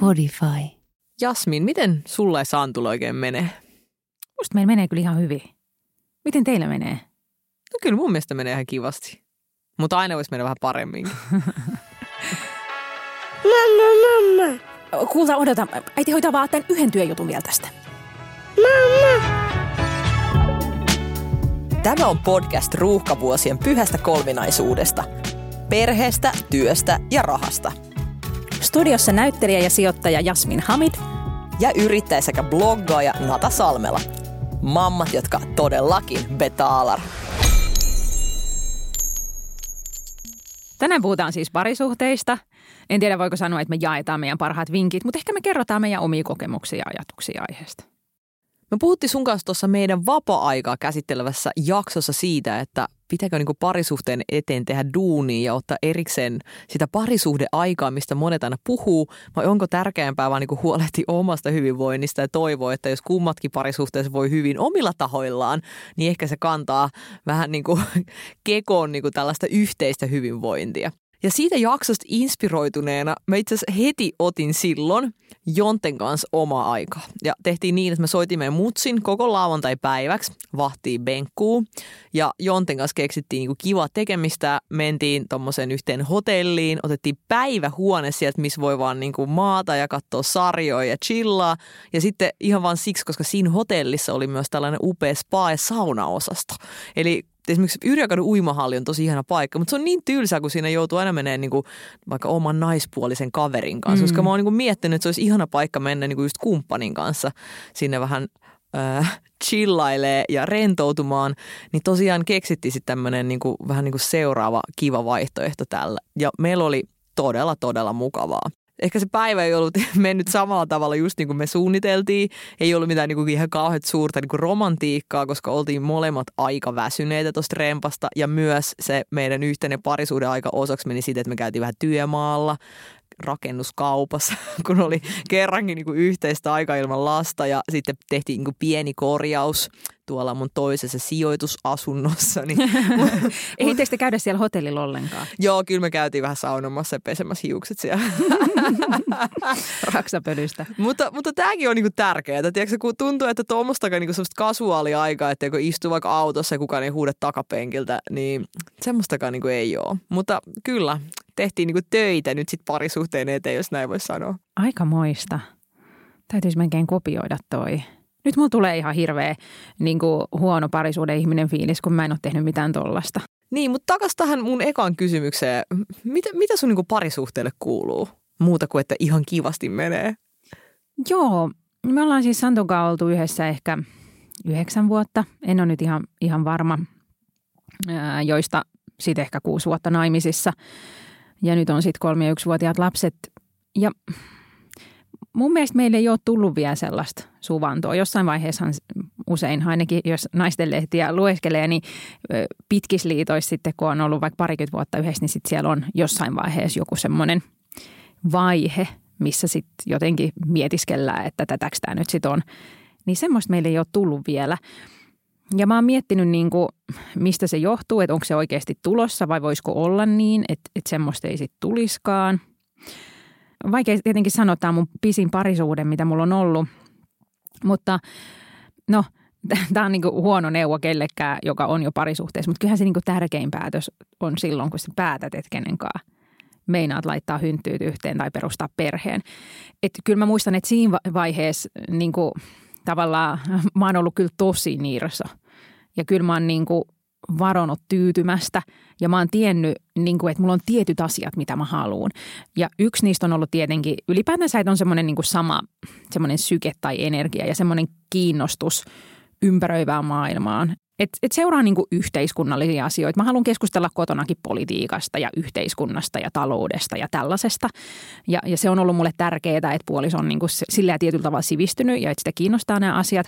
Podify. Jasmin, miten sulla ja Santulla oikein menee? Musta meillä menee kyllä ihan hyvin. Miten teillä menee? No kyllä mun mielestä menee ihan kivasti. Mutta aina voisi mennä vähän paremmin. Mamma, mamma. Kuulta, odota. Äiti hoitaa vaan tämän yhden työjutun vielä tästä. Mamma. Tämä on podcast ruuhkavuosien pyhästä kolminaisuudesta. Perheestä, työstä ja rahasta. Studiossa näyttelijä ja sijoittaja Jasmin Hamid. Ja yrittäjä sekä bloggaaja Nata Salmela. Mammat, jotka todellakin betaalar. Tänään puhutaan siis parisuhteista. En tiedä voiko sanoa, että me jaetaan meidän parhaat vinkit, mutta ehkä me kerrotaan meidän omia kokemuksia ja ajatuksia aiheesta. Me puhuttiin sun kanssa tuossa meidän vapaa-aikaa käsittelevässä jaksossa siitä, että pitääkö niinku parisuhteen eteen tehdä duunia ja ottaa erikseen sitä parisuhdeaikaa, mistä monet aina puhuu, vai onko tärkeämpää vaan niinku huolehtia omasta hyvinvoinnista ja toivoa, että jos kummatkin parisuhteessa voi hyvin omilla tahoillaan, niin ehkä se kantaa vähän niin kuin kekoon niinku tällaista yhteistä hyvinvointia. Ja siitä jaksosta inspiroituneena mä itse asiassa heti otin silloin Jonten kanssa oma aika. Ja tehtiin niin, että me soitiin meidän mutsin koko lauantai päiväksi, vahtiin benkkuu. Ja Jonten kanssa keksittiin niinku kiva tekemistä. Mentiin tuommoiseen yhteen hotelliin, otettiin päivähuone sieltä, missä voi vaan niinku maata ja katsoa sarjoja ja chillaa. Ja sitten ihan vaan siksi, koska siinä hotellissa oli myös tällainen upea spa- ja saunaosasto. Eli esimerkiksi Yrjökadun uimahalli on tosi ihana paikka, mutta se on niin tylsää, kun siinä joutuu aina menee niin kuin vaikka oman naispuolisen kaverin kanssa, mm. koska mä oon niin kuin miettinyt, että se olisi ihana paikka mennä niin kuin just kumppanin kanssa sinne vähän äh, chillailee ja rentoutumaan, niin tosiaan keksittiin sitten tämmöinen niin kuin, vähän niin kuin seuraava kiva vaihtoehto tällä. Ja meillä oli todella, todella mukavaa ehkä se päivä ei ollut mennyt samalla tavalla just niin kuin me suunniteltiin. Ei ollut mitään niin kuin ihan kauhean suurta niin kuin romantiikkaa, koska oltiin molemmat aika väsyneitä tuosta rempasta. Ja myös se meidän yhteinen parisuuden aika osaksi meni siitä, että me käytiin vähän työmaalla rakennuskaupassa, kun oli kerrankin niin kuin yhteistä aika ilman lasta ja sitten tehtiin niin kuin pieni korjaus tuolla mun toisessa sijoitusasunnossa. Niin, Ehittekö te käydä siellä hotellilla ollenkaan? Joo, kyllä me käytiin vähän saunomassa ja pesemässä hiukset siellä. Raksapölystä. mutta, mutta tämäkin on niinku tärkeää. Tiedätkö, kun tuntuu, että tuommoistakaan niinku semmoista kasuaalia aikaa, että kun istuu vaikka autossa ja kukaan ei huuda takapenkiltä, niin semmoistakaan niinku ei ole. Mutta kyllä, tehtiin niinku töitä nyt sitten parisuhteen eteen, jos näin voisi sanoa. Aika moista. Täytyisi melkein kopioida toi. Nyt mulla tulee ihan hirveä niin kuin huono parisuuden ihminen fiilis, kun mä en ole tehnyt mitään tollasta. Niin, mutta takas tähän mun ekaan kysymykseen. Mitä, mitä sun niin parisuhteelle kuuluu? Muuta kuin, että ihan kivasti menee. Joo, me ollaan siis Santon kanssa oltu yhdessä ehkä yhdeksän vuotta. En ole nyt ihan, ihan varma, joista sitten ehkä kuusi vuotta naimisissa. Ja nyt on sitten kolme- ja yksivuotiaat lapset. Ja mun mielestä meille ei ole tullut vielä sellaista suvantoa. Jossain vaiheessa usein, ainakin jos naisten lehtiä lueskelee, niin pitkisliitoissa sitten, kun on ollut vaikka parikymmentä vuotta yhdessä, niin sitten siellä on jossain vaiheessa joku semmoinen vaihe, missä sitten jotenkin mietiskellään, että tätäks tämä nyt sitten on. Niin semmoista meille ei ole tullut vielä. Ja mä oon miettinyt, niin kuin, mistä se johtuu, että onko se oikeasti tulossa vai voisiko olla niin, että, että semmoista ei sitten tuliskaan – vaikea tietenkin sanoa, tämä on mun pisin parisuuden, mitä mulla on ollut. Mutta no, tämä on niin huono neuvo kellekään, joka on jo parisuhteessa. Mutta kyllähän se niin tärkein päätös on silloin, kun sä päätät, että kenenkaan meinaat laittaa hynttyyt yhteen tai perustaa perheen. Et kyllä mä muistan, että siinä vaiheessa niin kuin, tavallaan mä oon ollut kyllä tosi niirso. Ja kyllä mä oon niin kuin, varonut tyytymästä ja mä oon tiennyt, niin kuin, että mulla on tietyt asiat, mitä mä haluan. Ja yksi niistä on ollut tietenkin, ylipäätänsä, että on semmoinen niin sama semmoinen syke tai energia ja semmoinen kiinnostus ympäröivään maailmaan. Et, et seuraa niin yhteiskunnallisia asioita. Mä haluan keskustella kotonakin politiikasta ja yhteiskunnasta ja taloudesta ja tällaisesta. Ja, ja se on ollut mulle tärkeää, että puoliso on niin sillä tietyllä tavalla sivistynyt ja että sitä kiinnostaa nämä asiat.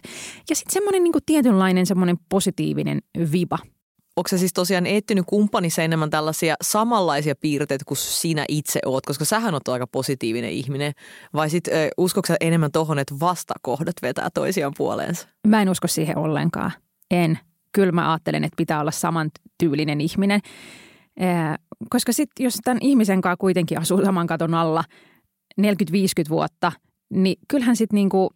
Ja sitten semmoinen niin tietynlainen semmoinen positiivinen viba – onko se siis tosiaan eettinyt kumppanissa enemmän tällaisia samanlaisia piirteitä kuin sinä itse oot, koska sähän oot aika positiivinen ihminen, vai sitten äh, sä enemmän tohon, että vastakohdat vetää toisiaan puoleensa? Mä en usko siihen ollenkaan. En. Kyllä mä ajattelen, että pitää olla saman tyylinen ihminen. Koska sitten jos tämän ihmisen kanssa kuitenkin asuu saman katon alla 40-50 vuotta, niin kyllähän sitten niinku,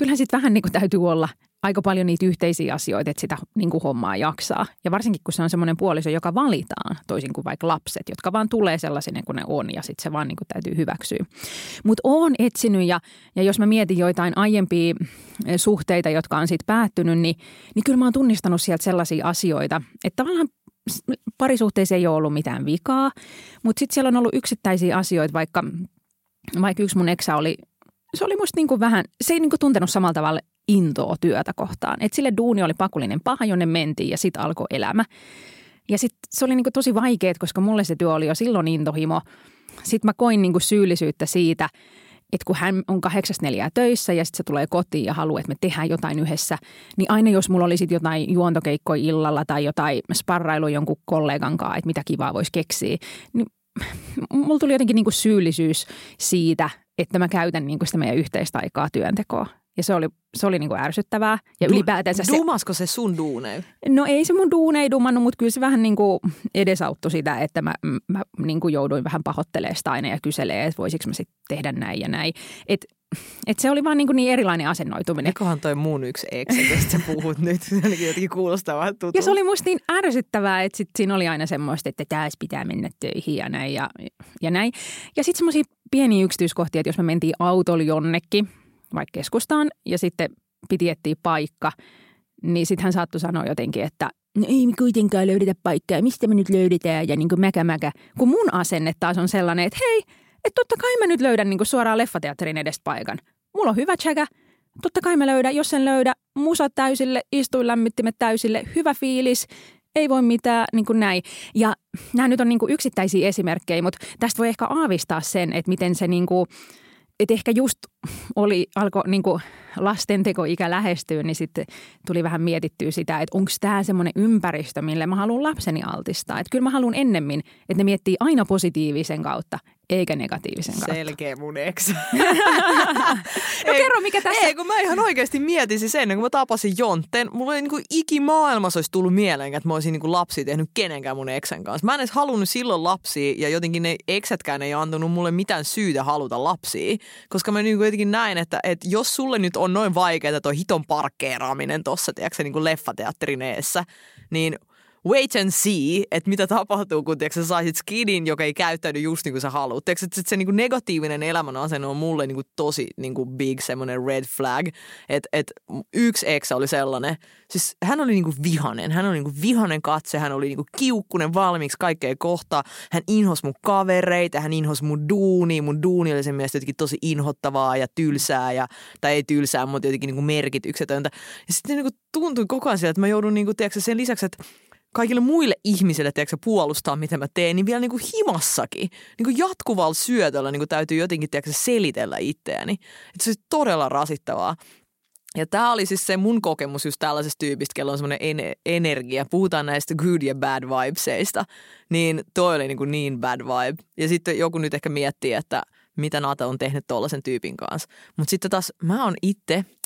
kyllähän sit vähän niinku täytyy olla aika paljon niitä yhteisiä asioita, että sitä niin kuin hommaa jaksaa. Ja varsinkin, kun se on semmoinen puoliso, joka valitaan, toisin kuin vaikka lapset, jotka vaan tulee sellaisena kuin ne on ja sitten se vaan niin kuin täytyy hyväksyä. Mutta oon etsinyt ja, ja jos mä mietin joitain aiempia eh, suhteita, jotka on sitten päättynyt, niin, niin kyllä mä oon tunnistanut sieltä sellaisia asioita, että tavallaan parisuhteissa ei ole ollut mitään vikaa, mutta sitten siellä on ollut yksittäisiä asioita, vaikka, vaikka yksi mun eksä oli se oli musta niin kuin vähän, se ei niin kuin tuntenut samalla tavalla intoa työtä kohtaan. Et sille duuni oli pakollinen paha, jonne mentiin ja sitten alkoi elämä. Ja sitten se oli niinku tosi vaikeet, koska mulle se työ oli jo silloin intohimo. Sitten mä koin niinku syyllisyyttä siitä, että kun hän on kahdeksasta neljää töissä ja sitten se tulee kotiin ja haluaa, että me tehdään jotain yhdessä, niin aina jos mulla olisi jotain juontokeikkoja illalla tai jotain sparrailu jonkun kollegan kanssa, että mitä kivaa voisi keksiä, niin mulla tuli jotenkin niinku syyllisyys siitä, että mä käytän niinku sitä meidän yhteistä aikaa työntekoa. Ja se oli, se oli niinku ärsyttävää. Ja du, ylipäätänsä se... Dumasko se sun duunei? No ei se mun duunei dumannut, mutta kyllä se vähän niinku edesauttoi sitä, että mä, mä niinku jouduin vähän pahoittelemaan sitä aina ja kyselee, että voisiko mä sitten tehdä näin ja näin. Et, et se oli vaan niin, niin erilainen asennoituminen. Ekohan toi mun yksi josta sä puhut nyt. Jotenkin kuulostaa tutulta. Ja se oli musta niin ärsyttävää, että sit siinä oli aina semmoista, että tässä pitää mennä töihin ja näin ja, ja näin. Ja sitten semmoisia pieniä yksityiskohtia, että jos me mentiin autolla jonnekin – vaikka keskustaan ja sitten piti etsiä paikka, niin sitten hän saattoi sanoa jotenkin, että no ei me kuitenkaan löydetä paikkaa, mistä me nyt löydetään ja niin kuin mäkä mäkä. Kun mun asenne taas on sellainen, että hei, että totta kai mä nyt löydän niin kuin suoraan leffateatterin edestä paikan. Mulla on hyvä tsekä, totta kai mä löydän, jos sen löydä, musat täysille, istuinlämmittimet täysille, hyvä fiilis, ei voi mitään, niin kuin näin. Ja nämä nyt on niin kuin yksittäisiä esimerkkejä, mutta tästä voi ehkä aavistaa sen, että miten se niin kuin – et ehkä just oli, alkoi niin lastentekoikä lähestyä, niin sitten tuli vähän mietittyä sitä, että onko tämä semmoinen ympäristö, mille mä haluan lapseni altistaa. Että kyllä mä haluan ennemmin, että ne miettii aina positiivisen kautta, eikä negatiivisen kautta. Selkeä mun ex. no ei, kerro, mikä tässä... Ei, kun mä ihan oikeasti mietin sen, kun mä tapasin Jontten, mulla ei niin ikimaailmassa olisi tullut mieleen, että mä olisin niin lapsia tehnyt kenenkään mun eksen kanssa. Mä en edes halunnut silloin lapsia ja jotenkin ne eksetkään ei antanut mulle mitään syytä haluta lapsia, koska mä niin jotenkin näin, että, että jos sulle nyt on noin vaikeaa toi hiton parkkeeraaminen tossa, tiedätkö, niin kuin leffateatterin eessä, niin – wait and see, että mitä tapahtuu, kun sä saisit skidin, joka ei käyttäydy just niin kuin sä haluat. Tiedätkö, että se niin kuin negatiivinen elämän asenne on mulle niin kuin tosi niin kuin big semmoinen red flag. Että et, yksi ex oli sellainen, siis hän oli niin kuin vihanen. Hän oli niin kuin vihanen katse, hän oli niin kuin kiukkunen valmiiksi kaikkea kohtaa. Hän inhos mun kavereita, hän inhos mun duuni. Mun duuni oli sen mielestä jotenkin tosi inhottavaa ja tylsää, ja, tai ei tylsää, mutta jotenkin niin kuin merkityksetöntä. Ja sitten niin kuin tuntui koko ajan sieltä, että mä joudun niin kuin, tiedätkö, sen lisäksi, että kaikille muille ihmisille tiedätkö, puolustaa, mitä mä teen, niin vielä niin kuin himassakin, niin kuin jatkuvalla syötöllä niin kuin täytyy jotenkin tiedätkö, selitellä itseäni. Että se on todella rasittavaa. Ja tämä oli siis se mun kokemus just tällaisesta tyypistä, kello on semmoinen en- energia. Puhutaan näistä good ja bad vibeseista. Niin toi oli niin, kuin niin bad vibe. Ja sitten joku nyt ehkä miettii, että mitä Nata on tehnyt tollaisen tyypin kanssa. Mutta sitten taas mä oon itse –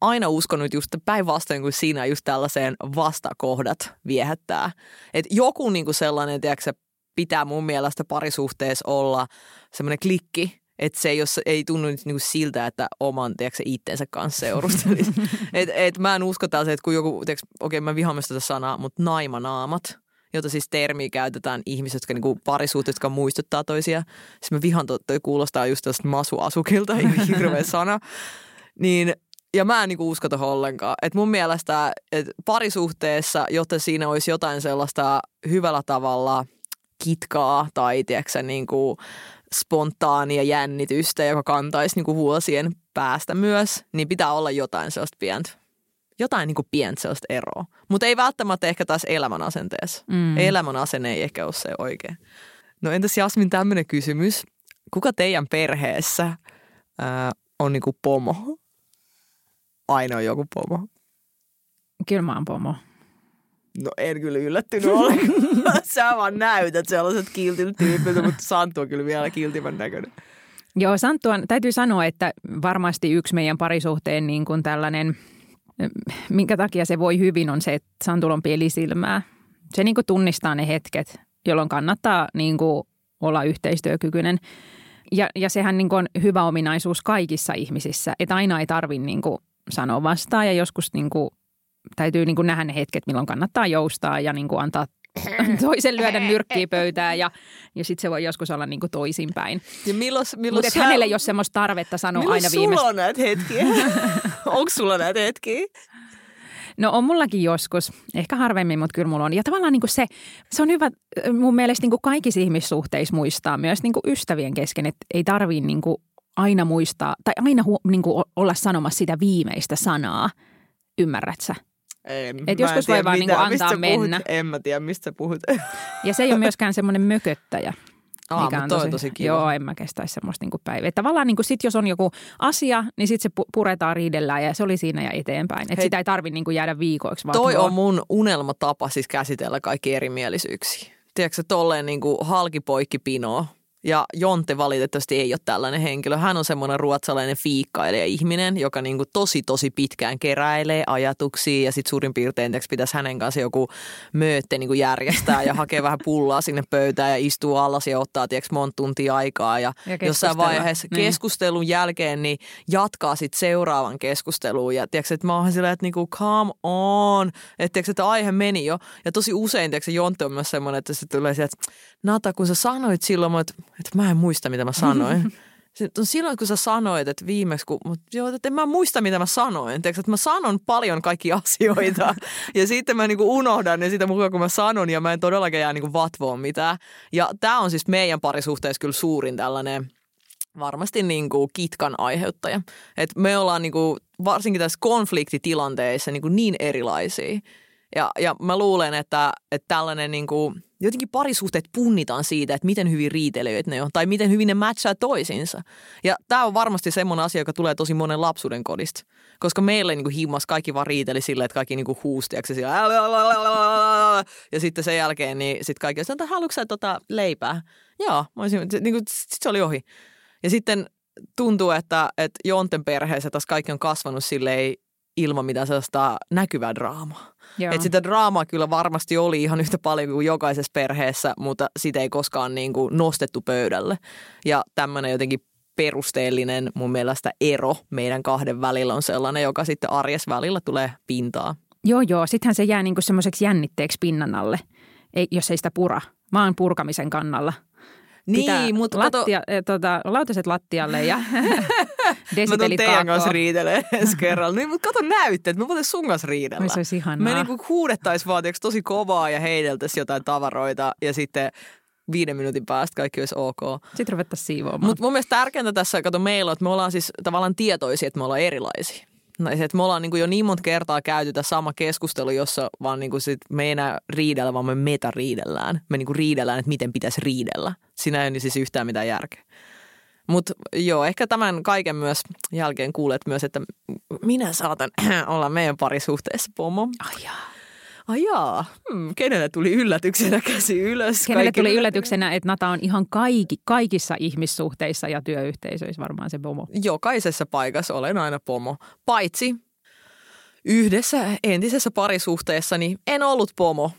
aina uskonut just päinvastoin kuin siinä just tällaiseen vastakohdat viehättää. Et joku niin kuin sellainen, tiedätkö, pitää mun mielestä parisuhteessa olla semmoinen klikki, että se ei, jos, ei tunnu nyt niinku siltä, että oman tiedätkö, itsensä kanssa seurustelisi. et, et mä en usko taas, että kun joku, okei okay, mä vihaan tätä sanaa, mutta naimanaamat, jota siis termiä käytetään ihmiset, jotka niinku parisuhteet, jotka muistuttaa toisia. Siis mä vihan, toi, toi kuulostaa just tästä masuasukilta, hirveä sana. Niin ja mä en niinku usko tuohon ollenkaan. Et mun mielestä et parisuhteessa, jotta siinä olisi jotain sellaista hyvällä tavalla kitkaa tai tiedätkö, niinku spontaania jännitystä, joka kantaisi niinku vuosien päästä myös, niin pitää olla jotain sellaista pientä jotain niin kuin pientä sellaista eroa. Mutta ei välttämättä ehkä taas elämän asenteessa. Mm. Elämän asenne ei ehkä ole se oikein. No entäs Jasmin tämmöinen kysymys. Kuka teidän perheessä ää, on niin kuin pomo? Ainoa joku pomo? Kyllä mä oon pomo. No en kyllä yllättynyt ollenkaan. Sä vaan näytät sellaiset kiltin tyypiltä, mutta Santtu on kyllä vielä kiltivän näköinen. Joo, Santtu on, täytyy sanoa, että varmasti yksi meidän parisuhteen niin kuin tällainen, minkä takia se voi hyvin, on se, että Santulla on pelisilmää. Se niin kuin tunnistaa ne hetket, jolloin kannattaa niin kuin olla yhteistyökykyinen. Ja, ja sehän niin kuin on hyvä ominaisuus kaikissa ihmisissä, että aina ei tarvitse niin kuin sanoa vastaan ja joskus niin kuin täytyy niin kuin nähdä ne hetket, milloin kannattaa joustaa ja niin kuin antaa toisen lyödä nyrkkiä pöytään ja, ja sitten se voi joskus olla niin kuin toisinpäin. Ja milloin, milloin Mutta hänelle ei ole semmoista tarvetta sanoa milloin aina sulla viimeistä. on näitä hetkiä? Onko sulla näitä hetkiä? No on mullakin joskus, ehkä harvemmin, mutta kyllä mulla on. Ja tavallaan niin kuin se, se on hyvä äh, mun mielestä niin kuin kaikissa ihmissuhteissa muistaa myös niin kuin ystävien kesken, että ei tarvii niin kuin aina muistaa tai aina hu, niin kuin olla sanomassa sitä viimeistä sanaa. Ymmärrät sä? En, Et mä en joskus tiedä voi vaan mitä- niinku mistä antaa sä puhut. mennä. En mä tiedä, mistä puhut. Ja se ei ole myöskään semmoinen mököttäjä. Aa, mikä on tosi kiva. Joo, en mä kestäisi semmoista niinku päivää. Tavallaan niinku sit, jos on joku asia, niin sitten se pu- puretaan, riidellään ja se oli siinä ja eteenpäin. Et Hei. sitä ei tarvitse niinku jäädä viikoiksi. Vaan Toi tuo- on mun unelmatapa siis käsitellä kaikki erimielisyyksiä. Tiedätkö tolleen niin kuin halkipoikki pinoa. Ja Jonte valitettavasti ei ole tällainen henkilö. Hän on semmoinen ruotsalainen fiikkailija ihminen, joka niin kuin tosi tosi pitkään keräilee ajatuksia ja sitten suurin piirtein pitäisi hänen kanssa joku möötte niin kuin järjestää ja hakee vähän pullaa sinne pöytään ja istuu alas ja ottaa tiiäks, monta tuntia aikaa. Ja, Ja jossain vaiheessa Niin. keskustelun jälkeen niin jatkaa sitten seuraavan keskusteluun. Ja tiiäks, että mä oon silleen, että niinku, come on, että, tiiäks, että aihe meni jo. Ja tosi usein tiiäks, Jonte on myös semmoinen, että se tulee sieltä, että Nata, kun sä sanoit silloin, että, että mä en muista, mitä mä sanoin. Sitten on silloin, kun sä sanoit, että viimeksi, kun, mutta joo, että en mä muista, mitä mä sanoin. Tiedätkö, että mä sanon paljon kaikki asioita ja sitten mä niinku unohdan ne sitä mukaan, kun mä sanon ja mä en todellakaan jää niinku vatvoon mitään. Ja tämä on siis meidän parisuhteessa kyllä suurin tällainen varmasti niinku kitkan aiheuttaja. Et me ollaan niinku, varsinkin tässä konfliktitilanteissa niinku niin erilaisia. Ja, ja mä luulen, että, että tällainen niinku, jotenkin parisuhteet punnitaan siitä, että miten hyvin riitelijöitä ne on tai miten hyvin ne matchaa toisiinsa. Ja tämä on varmasti semmoinen asia, joka tulee tosi monen lapsuuden kodista. Koska meille niinku himmas kaikki vaan riiteli silleen, että kaikki niinku huusti ja ja sitten sen jälkeen niin sit kaikki sanoi, että haluatko sä tota leipää? Joo, mä olisin, niin kuin, sit se oli ohi. Ja sitten tuntuu, että, että Jonten perheessä taas kaikki on kasvanut silleen ilman mitään sellaista näkyvää draamaa. Joo. Et sitä draamaa kyllä varmasti oli ihan yhtä paljon kuin jokaisessa perheessä, mutta sitä ei koskaan niin kuin nostettu pöydälle. Ja tämmöinen jotenkin perusteellinen mun mielestä ero meidän kahden välillä on sellainen, joka sitten arjes välillä tulee pintaa. Joo, joo. Sittenhän se jää niinku semmoiseksi jännitteeksi pinnan alle, ei, jos ei sitä pura. Mä oon purkamisen kannalla. Pitää Niin, mutta kato, lattia, eh, tota, lautaset lattialle ja mä desitelit teidän kanssa riitelee ensi kerralla. Niin, mutta kato näytteet, me voitaisiin sun kanssa riidellä. Se olisi ihanaa. Me niinku huudettaisiin vaan tiiäks, tosi kovaa ja heideltäisiin jotain tavaroita ja sitten viiden minuutin päästä kaikki olisi ok. Sitten ruvettaisiin siivoamaan. Mutta mun mielestä tärkeintä tässä, kato meillä on, että me ollaan siis tavallaan tietoisia, että me ollaan erilaisia. No, että me ollaan niin kuin jo niin monta kertaa käyty tämä sama keskustelu, jossa vaan niin kuin sit me ei enää riidellä, vaan me meta riidellään. Me niin kuin riidellään, että miten pitäisi riidellä. Siinä ei ole siis yhtään mitään järkeä. Mutta joo, ehkä tämän kaiken myös jälkeen kuulet myös, että minä saatan olla meidän parisuhteessa pomo. Ai jaa. Ai jaa, hmm, kenelle tuli yllätyksenä käsi ylös? Kenelle Kaikki- tuli yllätyksenä, että Nata on ihan kaikki, kaikissa ihmissuhteissa ja työyhteisöissä varmaan se pomo. Jokaisessa paikassa olen aina pomo. Paitsi yhdessä entisessä parisuhteessani en ollut pomo.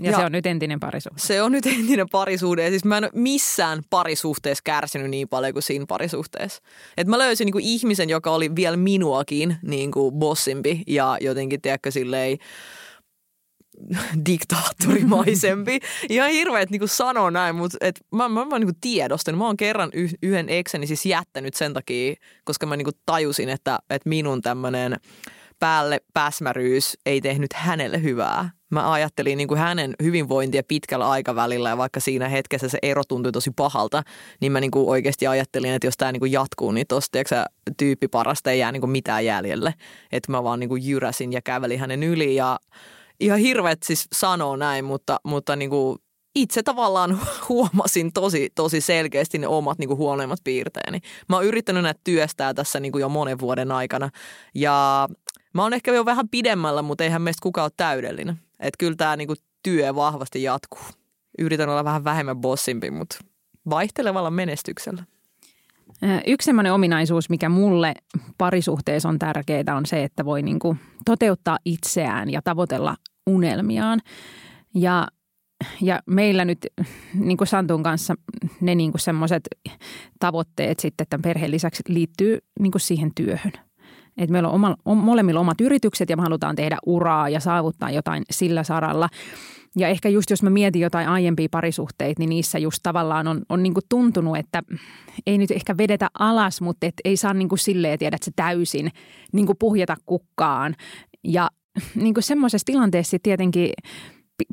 Ja, Ja- se on nyt entinen parisuhde. Se on nyt entinen parisuhde. Ja siis mä en ole missään parisuhteessa kärsinyt niin paljon kuin siinä parisuhteessa. Et mä löysin niinku ihmisen, joka oli vielä minuakin niinku bossimpi ja jotenkin, tiedätkö, silleen diktaattorimaisempi. Ihan hirveet niinku sanoa näin, mutta et mä, mä, mä niinku tiedostan. Mä oon kerran y- yhden ekseni siis jättänyt sen takia, koska mä niinku tajusin, että, että minun tämmöinen päälle pääsmäryys ei tehnyt hänelle hyvää. Mä ajattelin niin kuin hänen hyvinvointia pitkällä aikavälillä ja vaikka siinä hetkessä se ero tuntui tosi pahalta, niin mä niin kuin oikeasti ajattelin, että jos tämä niin kuin jatkuu, niin tosta tiedätkö, sä, tyyppi parasta ei jää niin kuin mitään jäljelle. Että mä vaan niin kuin jyräsin ja kävelin hänen yli ja ihan hirveet siis sanoo näin, mutta, mutta niin kuin itse tavallaan huomasin tosi, tosi selkeästi ne omat niin kuin huonoimmat piirteeni. Mä oon yrittänyt näitä työstää tässä niin kuin jo monen vuoden aikana ja mä oon ehkä jo vähän pidemmällä, mutta eihän meistä kukaan ole täydellinen. Että kyllä tämä niin kuin työ vahvasti jatkuu. Yritän olla vähän vähemmän bossimpi, mutta vaihtelevalla menestyksellä. Yksi sellainen ominaisuus, mikä mulle parisuhteessa on tärkeää, on se, että voi niinku toteuttaa itseään ja tavoitella unelmiaan. Ja, ja meillä nyt niin kuin Santun kanssa ne niin semmoiset tavoitteet sitten tämän perheen lisäksi liittyy niin kuin siihen työhön. Et meillä on oma, molemmilla omat yritykset ja me halutaan tehdä uraa ja saavuttaa jotain sillä saralla. Ja ehkä just jos mä mietin jotain aiempia parisuhteita, niin niissä just tavallaan on, on niin kuin tuntunut, että ei nyt ehkä vedetä alas, mutta et ei saa niin kuin silleen tiedä, että se täysin niin kuin puhjeta kukkaan. Ja niin kuin semmoisessa tilanteessa tietenkin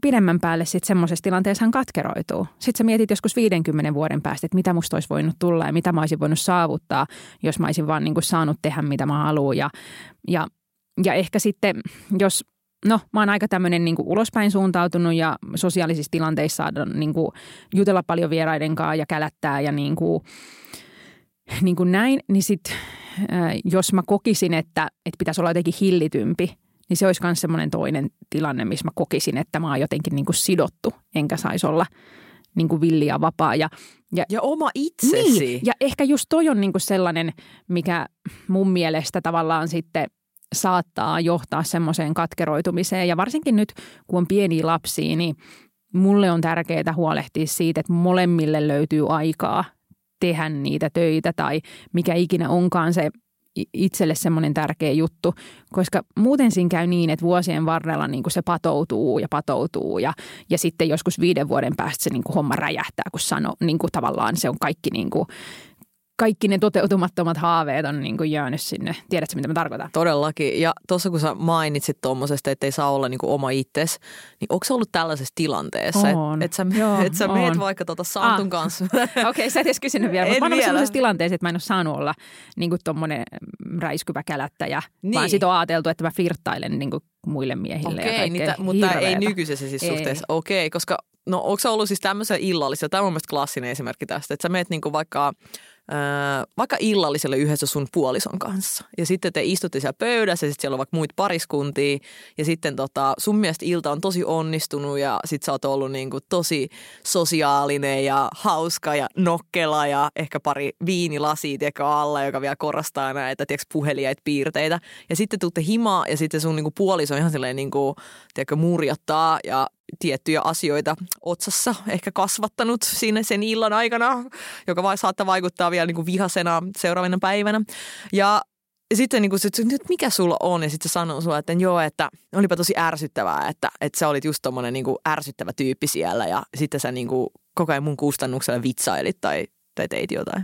pidemmän päälle sitten semmoisessa tilanteessa hän katkeroituu. Sitten sä mietit joskus 50 vuoden päästä, että mitä musta olisi voinut tulla ja mitä mä olisin voinut saavuttaa, jos mä olisin vaan niin kuin saanut tehdä mitä mä haluan. Ja, ja, ja ehkä sitten, jos no mä oon aika tämmöinen niin ulospäin suuntautunut ja sosiaalisissa tilanteissa saadaan niin kuin jutella paljon vieraiden kanssa ja kälättää ja niin kuin, niin kuin näin, niin sitten jos mä kokisin, että, että pitäisi olla jotenkin hillitympi, niin se olisi myös semmoinen toinen tilanne, missä mä kokisin, että mä oon jotenkin niin kuin sidottu, enkä saisi olla niin kuin villi ja vapaa. Ja, ja, ja oma itsesi. Niin, ja ehkä just toi on niin kuin sellainen, mikä mun mielestä tavallaan sitten saattaa johtaa semmoiseen katkeroitumiseen. Ja varsinkin nyt, kun on pieniä lapsia, niin mulle on tärkeää huolehtia siitä, että molemmille löytyy aikaa tehdä niitä töitä tai mikä ikinä onkaan se itselle semmoinen tärkeä juttu, koska muuten siinä käy niin, että vuosien varrella niin kuin se patoutuu ja patoutuu ja, ja sitten joskus viiden vuoden päästä se niin kuin homma räjähtää, kun sano, niin kuin tavallaan se on kaikki niin kuin kaikki ne toteutumattomat haaveet on niin kuin jäänyt sinne. Tiedätkö, mitä mä tarkoitan? Todellakin. Ja tuossa kun sä mainitsit tuommoisesta, että ei saa olla niin kuin oma itses, niin onko se ollut tällaisessa tilanteessa? Että et sä, Joo, et sä meet vaikka tuota Santun ah. kanssa. Okei, okay, sä et edes kysynyt vielä. Mutta mä oon sellaisessa tilanteessa, että mä en ole saanut olla niin kuin tommonen räiskyvä kälättäjä, niin. vaan sit on ajateltu, että mä flirttailen niin kuin muille miehille. Okei, kaikkea niitä, mutta ei nykyisessä siis Ei. suhteessa. Okei, koska no onko se ollut siis tämmöisellä illallisella, tämä on mun mielestä klassinen esimerkki tästä, että sä meet niinku vaikka, vaikka illalliselle yhdessä sun puolison kanssa. Ja sitten te istutte siellä pöydässä ja sitten siellä on vaikka muita pariskuntia ja sitten tota, sun mielestä ilta on tosi onnistunut ja sit sä oot ollut niinku tosi sosiaalinen ja hauska ja nokkela ja ehkä pari viinilasia tiedätkö, alla, joka vielä korostaa näitä tiedätkö, puheliaita piirteitä. Ja sitten tuutte himaa ja sitten sun niinku puoliso ihan silleen niinku, tiedätkö, murjottaa ja tiettyjä asioita otsassa ehkä kasvattanut siinä sen illan aikana, joka vai saattaa vaikuttaa vielä niinku vihasena seuraavana päivänä. Ja sitten niin kuin, että mikä sulla on? Ja sitten se sanoo sulle, että joo, että olipa tosi ärsyttävää, että, että sä olit just tommonen niin kuin ärsyttävä tyyppi siellä ja sitten sä niin kuin koko ajan mun kustannuksella vitsailit tai, tai teit jotain.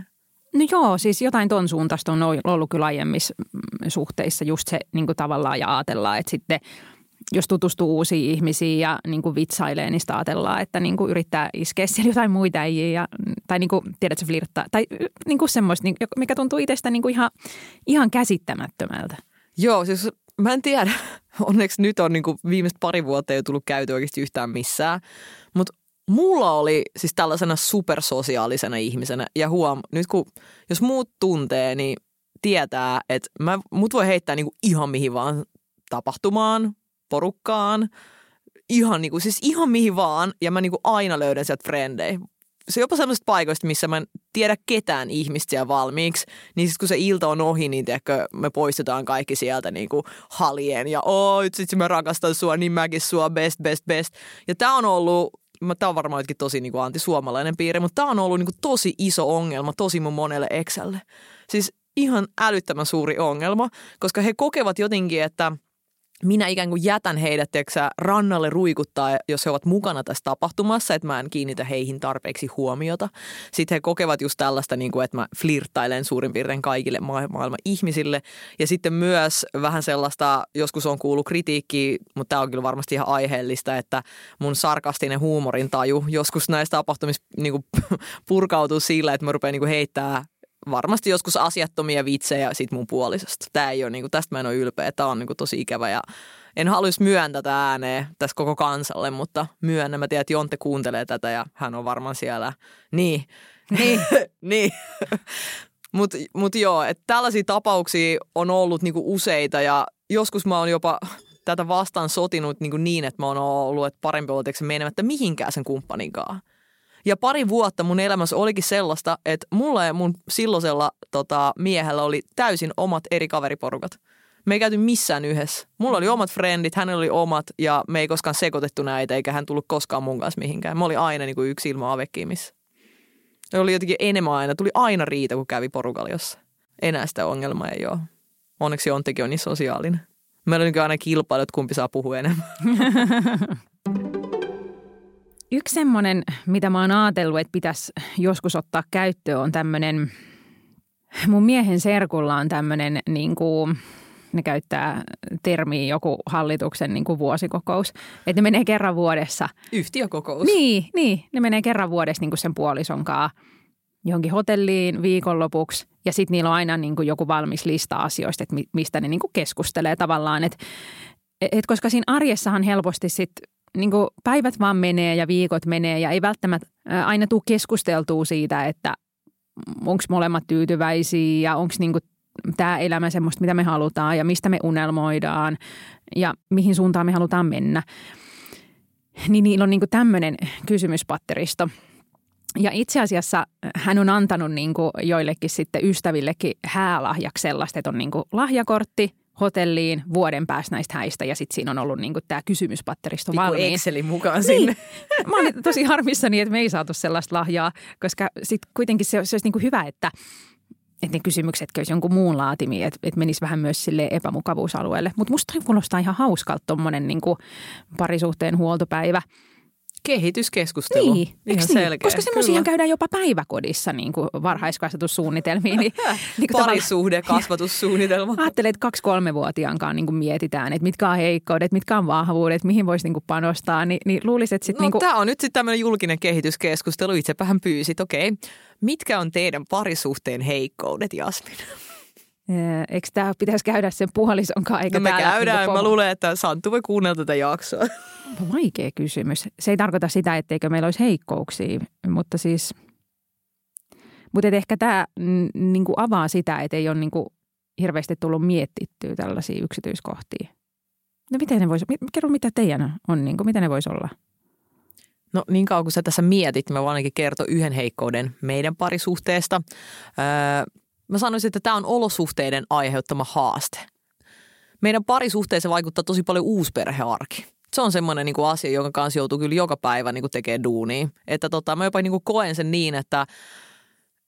No joo, siis jotain ton suuntaista on ollut kyllä aiemmissa mm, suhteissa just se niin kuin tavallaan ja ajatellaan, että sitten jos tutustuu uusiin ihmisiin ja niin kuin vitsailee, niin sitä ajatellaan, että niin kuin yrittää iskeä siellä jotain muita äijiä ja, tai niin kuin, tiedätkö, flirttaa. Tai niin kuin semmoista, niin- mikä tuntuu itsestä niin kuin ihan, ihan käsittämättömältä. Joo, siis mä en tiedä. Onneksi nyt on niin kuin viimeiset pari vuotta ole tullut käyty oikeasti yhtään missään. Mutta mulla oli siis tällaisena supersosiaalisena ihmisenä. Ja huom, nyt kun, jos muut tuntee, niin tietää, että mä, mut voi heittää niin kuin ihan mihin vaan tapahtumaan, porukkaan. Ihan, niin kuin, siis ihan mihin vaan. Ja mä niin kuin aina löydän sieltä frendejä se jopa sellaisista paikoista, missä mä en tiedä ketään ihmistä siellä valmiiksi, niin sitten kun se ilta on ohi, niin tiedätkö, me poistetaan kaikki sieltä niin kuin halien ja oi, sit mä rakastan sua, niin mäkin sua, best, best, best. Ja tämä on ollut Tämä on varmaan jotenkin tosi niin kuin antisuomalainen piirre, mutta tämä on ollut niin kuin tosi iso ongelma tosi mun monelle Excelle. Siis ihan älyttömän suuri ongelma, koska he kokevat jotenkin, että – minä ikään kuin jätän heidät tiiäksä, rannalle ruikuttaa, jos he ovat mukana tässä tapahtumassa, että mä en kiinnitä heihin tarpeeksi huomiota. Sitten he kokevat just tällaista, niin kuin, että mä flirttailen suurin piirtein kaikille ma- maailman ihmisille. Ja sitten myös vähän sellaista, joskus on kuullut kritiikkiä, mutta tämä on kyllä varmasti ihan aiheellista, että mun sarkastinen huumorin taju joskus näistä tapahtumista niin kuin, purkautuu sillä, että mä rupean niin kuin, heittää varmasti joskus asiattomia vitsejä sit mun puolisosta. Tää ei ole, niinku, tästä mä en ole ylpeä. Tämä on niinku, tosi ikävä ja en haluaisi myöntää tätä ääneen tässä koko kansalle, mutta myönnän. Mä tiedän, että Jonte kuuntelee tätä ja hän on varmaan siellä. Niin, niin, niin. Mutta mut joo, että tällaisia tapauksia on ollut niinku useita ja joskus mä oon jopa tätä vastaan sotinut niinku niin, että mä oon ollut, että parempi olla menemättä mihinkään sen kumppaninkaan. Ja pari vuotta mun elämässä olikin sellaista, että mulla ja mun silloisella tota, miehellä oli täysin omat eri kaveriporukat. Me ei käyty missään yhdessä. Mulla oli omat frendit, hänellä oli omat ja me ei koskaan sekoitettu näitä eikä hän tullut koskaan mun kanssa mihinkään. Mä oli aina niin kuin yksi ilma avekkiimissä. Oli jotenkin enemmän aina. Tuli aina riita, kun kävi porukalla jossain. Enää sitä ongelmaa ei ole. Onneksi Ontekin on niin sosiaalinen. Meillä on niin aina kilpailut, kumpi saa puhua enemmän. Yksi semmoinen, mitä mä oon ajatellut, että pitäisi joskus ottaa käyttöön, on tämmöinen, mun miehen serkulla on tämmöinen niin kuin, ne käyttää termiä joku hallituksen niin kuin vuosikokous. Että ne menee kerran vuodessa. Yhtiökokous. Niin, niin, ne menee kerran vuodessa niin kuin sen puolison kanssa johonkin hotelliin viikonlopuksi. Ja sitten niillä on aina niin kuin joku valmis lista asioista, että mistä ne niin kuin keskustelee tavallaan. Että et koska siinä arjessahan helposti sitten niin kuin päivät vaan menee ja viikot menee ja ei välttämättä aina tule keskusteltua siitä, että onko molemmat tyytyväisiä ja onko niin tämä elämä semmoista, mitä me halutaan ja mistä me unelmoidaan ja mihin suuntaan me halutaan mennä. Niin niillä on niin tämmöinen kysymyspatteristo. Ja itse asiassa hän on antanut niin joillekin sitten ystävillekin häälahjaksi sellaista, että on niin lahjakortti, hotelliin vuoden päästä näistä häistä ja sitten siinä on ollut niinku tämä kysymyspatteristo Pikku valmiin. Excelin mukaan niin. sinne. Mä olin tosi harmissani, että me ei saatu sellaista lahjaa, koska sitten kuitenkin se, se olisi niinku hyvä, että että ne kysymykset olisi jonkun muun laatimia, että, että menisi vähän myös sille epämukavuusalueelle. Mutta musta kuulostaa ihan hauskalta tuommoinen niinku parisuhteen huoltopäivä – Kehityskeskustelu. Niin, Ihan niin? selkeä. Koska semmoisia käydään jopa päiväkodissa niin kuin varhaiskasvatussuunnitelmiin. Niin, niin Parisuhde, kasvatussuunnitelma. Ajattelee, että kaksi-kolmevuotiaankaan niin kuin mietitään, että mitkä on heikkoudet, mitkä on vahvuudet, mihin voisi niin kuin panostaa. Niin, niin luulisin, että sitten... No, niin kuin... tämä on nyt sitten tämmöinen julkinen kehityskeskustelu. Itsepähän pyysit, okei. Okay. Mitkä on teidän parisuhteen heikkoudet, Jasmin? Eikö tämä pitäisi käydä sen puolison kanssa? Eikä no me käydään. Niin mä luulen, että Santtu voi kuunnella tätä jaksoa. Vaikea kysymys. Se ei tarkoita sitä, etteikö meillä olisi heikkouksia, mutta siis... Mutta ehkä tämä niin kuin avaa sitä, että ei ole niin kuin hirveästi tullut mietittyä tällaisia yksityiskohtia. No miten ne voisi, kerro mitä teidän on, niin kuin, mitä ne voisi olla? No niin kauan kuin sä tässä mietit, mä voin ainakin kertoa yhden heikkouden meidän parisuhteesta. Öö, mä sanoisin, että tämä on olosuhteiden aiheuttama haaste. Meidän parisuhteeseen vaikuttaa tosi paljon uusperhearki. Se on semmoinen niin asia, jonka kanssa joutuu kyllä joka päivä niin tekemään duunia. Että tota, mä jopa niin kuin koen sen niin, että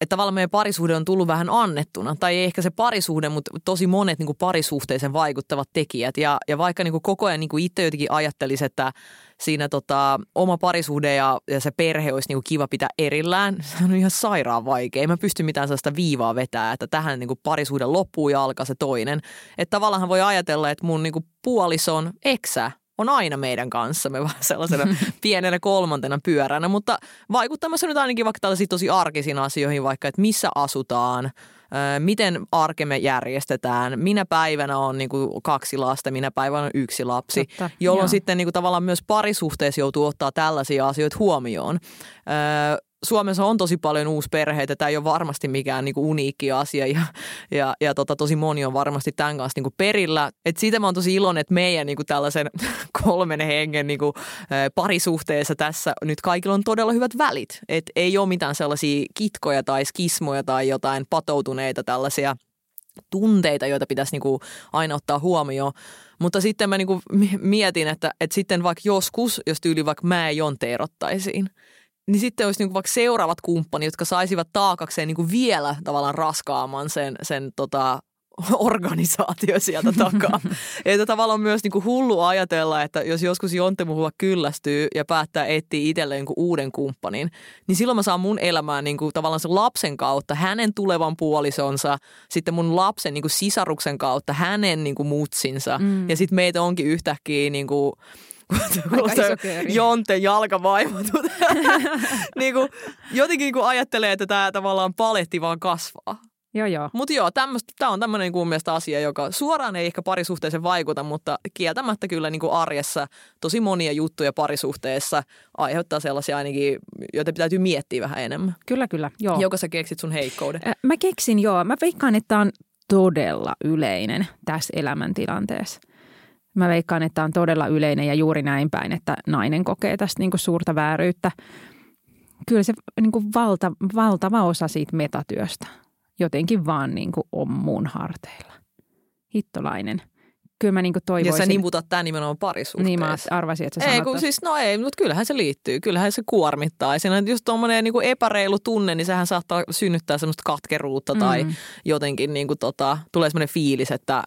että tavallaan meidän parisuhde on tullut vähän annettuna. Tai ei ehkä se parisuhde, mutta tosi monet niin kuin parisuhteeseen vaikuttavat tekijät. Ja, ja vaikka niin kuin koko ajan niin kuin itse jotenkin ajattelisi, että siinä tota, oma parisuhde ja, ja se perhe olisi niin kuin kiva pitää erillään, se on ihan sairaan vaikea. Ei mä pysty mitään sellaista viivaa vetää, että tähän niin kuin parisuhde loppuu ja alkaa se toinen. Että tavallaan voi ajatella, että mun niin kuin puolison eksä on aina meidän kanssamme vähän sellaisena pienenä kolmantena pyöränä, mutta vaikuttamassa nyt ainakin vaikka tällaisiin tosi arkisiin asioihin, vaikka että missä asutaan, miten arkemme järjestetään, minä päivänä on niin kuin kaksi lasta, minä päivänä on yksi lapsi, Totta, jolloin joo. sitten niin kuin tavallaan myös parisuhteessa joutuu ottaa tällaisia asioita huomioon. Suomessa on tosi paljon uusperheitä. Tämä ei ole varmasti mikään niinku uniikki asia ja, ja, ja tota, tosi moni on varmasti tämän kanssa niinku perillä. Et siitä mä oon tosi iloinen, että meidän niinku tällaisen kolmen hengen niinku, parisuhteessa tässä nyt kaikilla on todella hyvät välit. Et ei ole mitään sellaisia kitkoja tai skismoja tai jotain patoutuneita tällaisia tunteita, joita pitäisi niinku aina ottaa huomioon. Mutta sitten mä niinku mietin, että, että sitten vaikka joskus, jos tyyli vaikka mä ja Jonte erottaisiin – niin sitten olisi niinku vaikka seuraavat kumppanit, jotka saisivat taakakseen niinku vielä tavallaan raskaamman sen, sen tota, organisaatio sieltä takaa. että tavallaan myös niinku hullu ajatella, että jos joskus Jonte muuhun kyllästyy ja päättää etsiä itselleen niinku uuden kumppanin, niin silloin mä saan mun elämään niinku tavallaan sen lapsen kautta hänen tulevan puolisonsa, sitten mun lapsen niinku sisaruksen kautta hänen niinku mutsinsa mm. ja sitten meitä onkin yhtäkkiä niinku Jonte jalkavaivotut. niin kuin, jotenkin niin kuin ajattelee, että tämä tavallaan paletti vaan kasvaa. Joo, joo. Mutta joo, tämä on tämmöinen niin mielestä asia, joka suoraan ei ehkä parisuhteeseen vaikuta, mutta kieltämättä kyllä niin kuin arjessa tosi monia juttuja parisuhteessa aiheuttaa sellaisia ainakin, joita täytyy miettiä vähän enemmän. Kyllä, kyllä. Joo. Joka sä keksit sun heikkouden? Mä keksin, joo. Mä veikkaan, että on todella yleinen tässä elämäntilanteessa. Mä veikkaan, että on todella yleinen ja juuri näin päin, että nainen kokee tästä niin kuin suurta vääryyttä. Kyllä se niin kuin valta, valtava osa siitä metatyöstä jotenkin vaan niin kuin on mun harteilla. hittolainen. Kyllä mä niin Ja toivoisin. sä nimutat tämän nimenomaan parisuhteeseen. Niin mä arvasin, että sä Ei, kun siis, no ei, mutta kyllähän se liittyy. Kyllähän se kuormittaa. Ja siinä on just tuommoinen niin epäreilu tunne, niin sehän saattaa synnyttää semmoista katkeruutta tai Mm. jotenkin niin kuin tota, tulee semmoinen fiilis, että,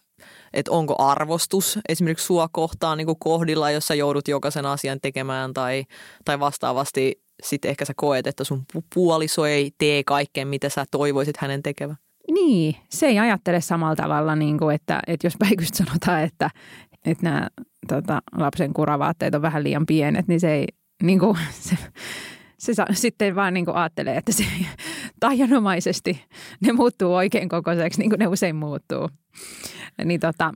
että onko arvostus esimerkiksi sua kohtaan niin kohdilla, jos sä joudut jokaisen asian tekemään tai, tai vastaavasti sitten ehkä sä koet, että sun pu- puoliso ei tee kaikkea, mitä sä toivoisit hänen tekevän. Niin, se ei ajattele samalla tavalla, niin kuin, että, että jos päivystä sanotaan, että, että nämä tota, lapsen kuravaatteet on vähän liian pienet, niin se ei, niin kuin, se, se sa, sitten vaan niin kuin ajattelee, että se tajanomaisesti ne muuttuu oikein kokoiseksi, niin kuin ne usein muuttuu. Niin tota,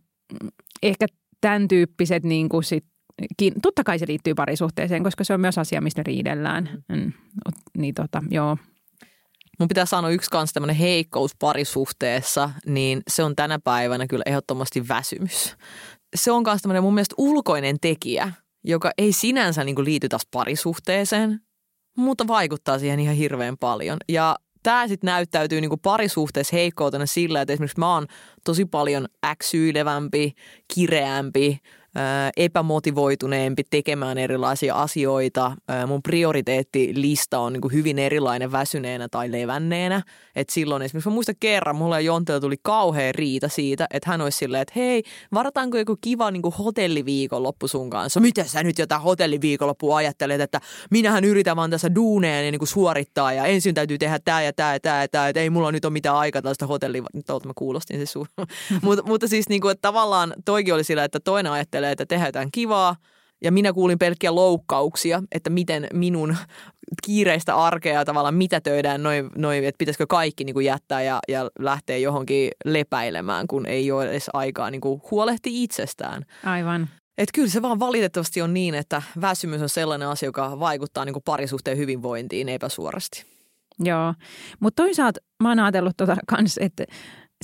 ehkä tämän tyyppiset niin kuin sit, totta kai se liittyy parisuhteeseen, koska se on myös asia, mistä riidellään. Mm. Niin tota, joo. Mun pitää sanoa yksi kanssa tämmöinen heikkous parisuhteessa, niin se on tänä päivänä kyllä ehdottomasti väsymys. Se on myös tämmöinen mun mielestä ulkoinen tekijä, joka ei sinänsä niin liity taas parisuhteeseen, mutta vaikuttaa siihen ihan hirveän paljon. Ja tämä sitten näyttäytyy niin kuin parisuhteessa heikkoutena sillä, että esimerkiksi mä oon tosi paljon äksyilevämpi, kireämpi, epämotivoituneempi tekemään erilaisia asioita. Mun prioriteettilista on niin hyvin erilainen väsyneenä tai levänneenä. Et silloin esimerkiksi mä muistan kerran, mulla ja tuli kauhean riita siitä, että hän olisi silleen, että hei, varataanko joku kiva niin hotelliviikonloppu sun kanssa? Miten sä nyt jotain hotelliviikonloppua ajattelet, että minähän yritän vaan tässä duuneja ja niin kuin suorittaa ja ensin täytyy tehdä tämä ja tämä ja tämä ja tämä, että ei mulla nyt ole mitään aikaa tällaista hotelli... Tuolta mä kuulostin siis sun. mutta, mutta siis niin kuin, että tavallaan toikin oli sillä, että toinen ajattelee, että tehdään jotain kivaa ja minä kuulin pelkkiä loukkauksia, että miten minun kiireistä arkea tavallaan mitätöidään noin, noin että pitäisikö kaikki niin kuin jättää ja, ja lähteä johonkin lepäilemään, kun ei ole edes aikaa niin kuin huolehtia itsestään. Aivan. Et kyllä se vaan valitettavasti on niin, että väsymys on sellainen asia, joka vaikuttaa niin kuin parisuhteen hyvinvointiin epäsuorasti. Joo, mutta toisaalta mä oon ajatellut tota kans, että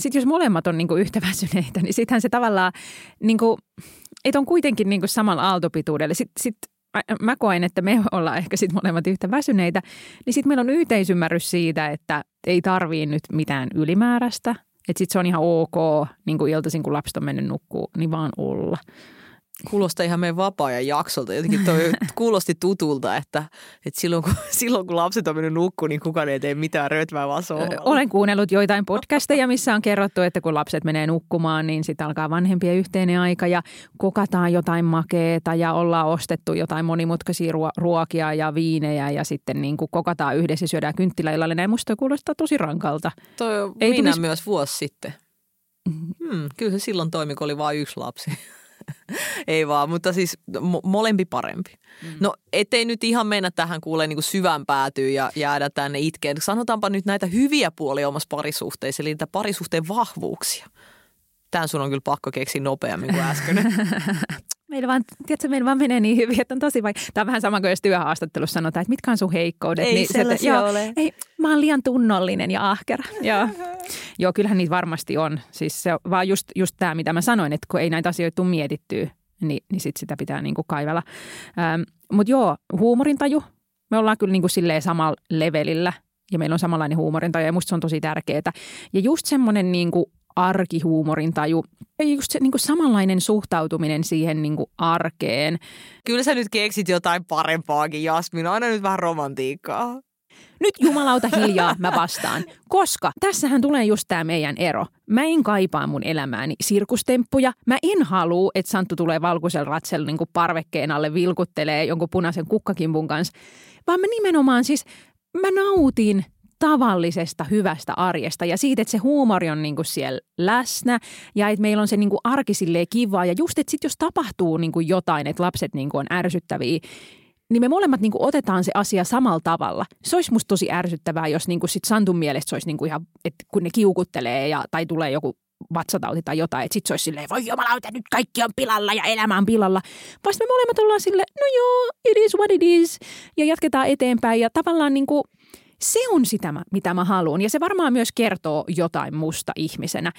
sit jos molemmat on niinku yhtä väsyneitä, niin sittenhän se tavallaan, niinku, että on kuitenkin niinku samalla aaltopituudella. Sitten sit, mä- koen, että me ollaan ehkä sit molemmat yhtä väsyneitä, niin sitten meillä on yhteisymmärrys siitä, että ei tarvii nyt mitään ylimääräistä. Että sitten se on ihan ok, niin kuin iltaisin kun lapset on mennyt nukkuu, niin vaan olla. Kuulostaa ihan meidän vapaa-ajan jaksolta. Jotenkin toi kuulosti tutulta, että, että silloin, kun, silloin kun lapset on mennyt nukkuun, niin kukaan ei tee mitään rötvää vaan sohvalla. Olen kuunnellut joitain podcasteja, missä on kerrottu, että kun lapset menee nukkumaan, niin sitten alkaa vanhempien yhteinen aika ja kokataan jotain makeeta ja ollaan ostettu jotain monimutkaisia ruo- ruokia ja viinejä ja sitten niin kuin kokataan yhdessä ja syödään kynttiläillalle. Näin musta kuulostaa tosi rankalta. Toi Ei minä tulisi- myös vuosi sitten. Hmm, kyllä se silloin toimi, kun oli vain yksi lapsi. Ei vaan, mutta siis mo- molempi parempi. Mm. No ettei nyt ihan mennä tähän kuulee niin syvään päätyyn ja jäädä tänne itkeen. Sanotaanpa nyt näitä hyviä puolia omassa parisuhteessa, eli niitä parisuhteen vahvuuksia. Tämän sun on kyllä pakko keksiä nopeammin kuin äsken. Meillä vaan, tiedätkö, meillä vaan menee niin hyvin, että on tosi vaikea. Tämä on vähän sama kuin jos työhaastattelussa sanotaan, että mitkä on sun heikkoudet. Ei niin se, että, joo, ole. Ei, mä oon liian tunnollinen ja ahkera. joo. joo, kyllähän niitä varmasti on. Siis se vaan just, just tämä, mitä mä sanoin, että kun ei näitä asioita tule mietittyä, niin, niin sit sitä pitää niinku kaivella. Ähm, Mutta joo, huumorintaju. Me ollaan kyllä niinku silleen samalla levelillä ja meillä on samanlainen huumorintaju ja musta se on tosi tärkeää. Ja just semmoinen niinku arkihuumorintaju ja just se niinku samanlainen suhtautuminen siihen niinku arkeen. kyllä sä nyt keksit jotain parempaakin, Jasmin. Aina nyt vähän romantiikkaa. Nyt jumalauta hiljaa mä vastaan, koska tässähän tulee just tämä meidän ero. Mä en kaipaa mun elämääni sirkustemppuja. Mä en halua, että Santtu tulee valkoisella ratsella niin parvekkeen alle vilkuttelee jonkun punaisen kukkakimpun kanssa. Vaan mä nimenomaan siis, mä nautin tavallisesta hyvästä arjesta ja siitä, että se huumori on niinku siellä läsnä ja että meillä on se niinku arki silleen kivaa. Ja just, että sit jos tapahtuu niinku jotain, että lapset niinku on ärsyttäviä, niin me molemmat niin kuin otetaan se asia samalla tavalla. Se olisi musta tosi ärsyttävää, jos niin kuin sit Santun mielestä se olisi niin kuin ihan, että kun ne kiukuttelee ja, tai tulee joku vatsatauti tai jotain, että sit se olisi silleen, voi jumalauta, nyt kaikki on pilalla ja elämä on pilalla. Vasta me molemmat ollaan silleen, no joo, it is what it is, ja jatketaan eteenpäin ja tavallaan niin kuin, se on sitä, mitä mä haluan. Ja se varmaan myös kertoo jotain musta ihmisenä.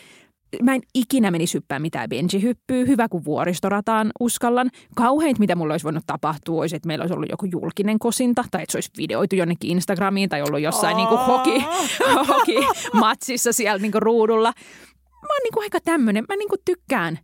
Mä en ikinä menisi hyppää mitään benjihyppyä. Hyvä, kun vuoristorataan uskallan. Kauheinta, mitä mulla olisi voinut tapahtua, olisi, että meillä olisi ollut joku julkinen kosinta, tai että se olisi videoitu jonnekin Instagramiin, tai ollut jossain niin kuin hoki, hoki matsissa siellä niin kuin ruudulla. mä oon niinku aika tämmönen, mä niinku tykkään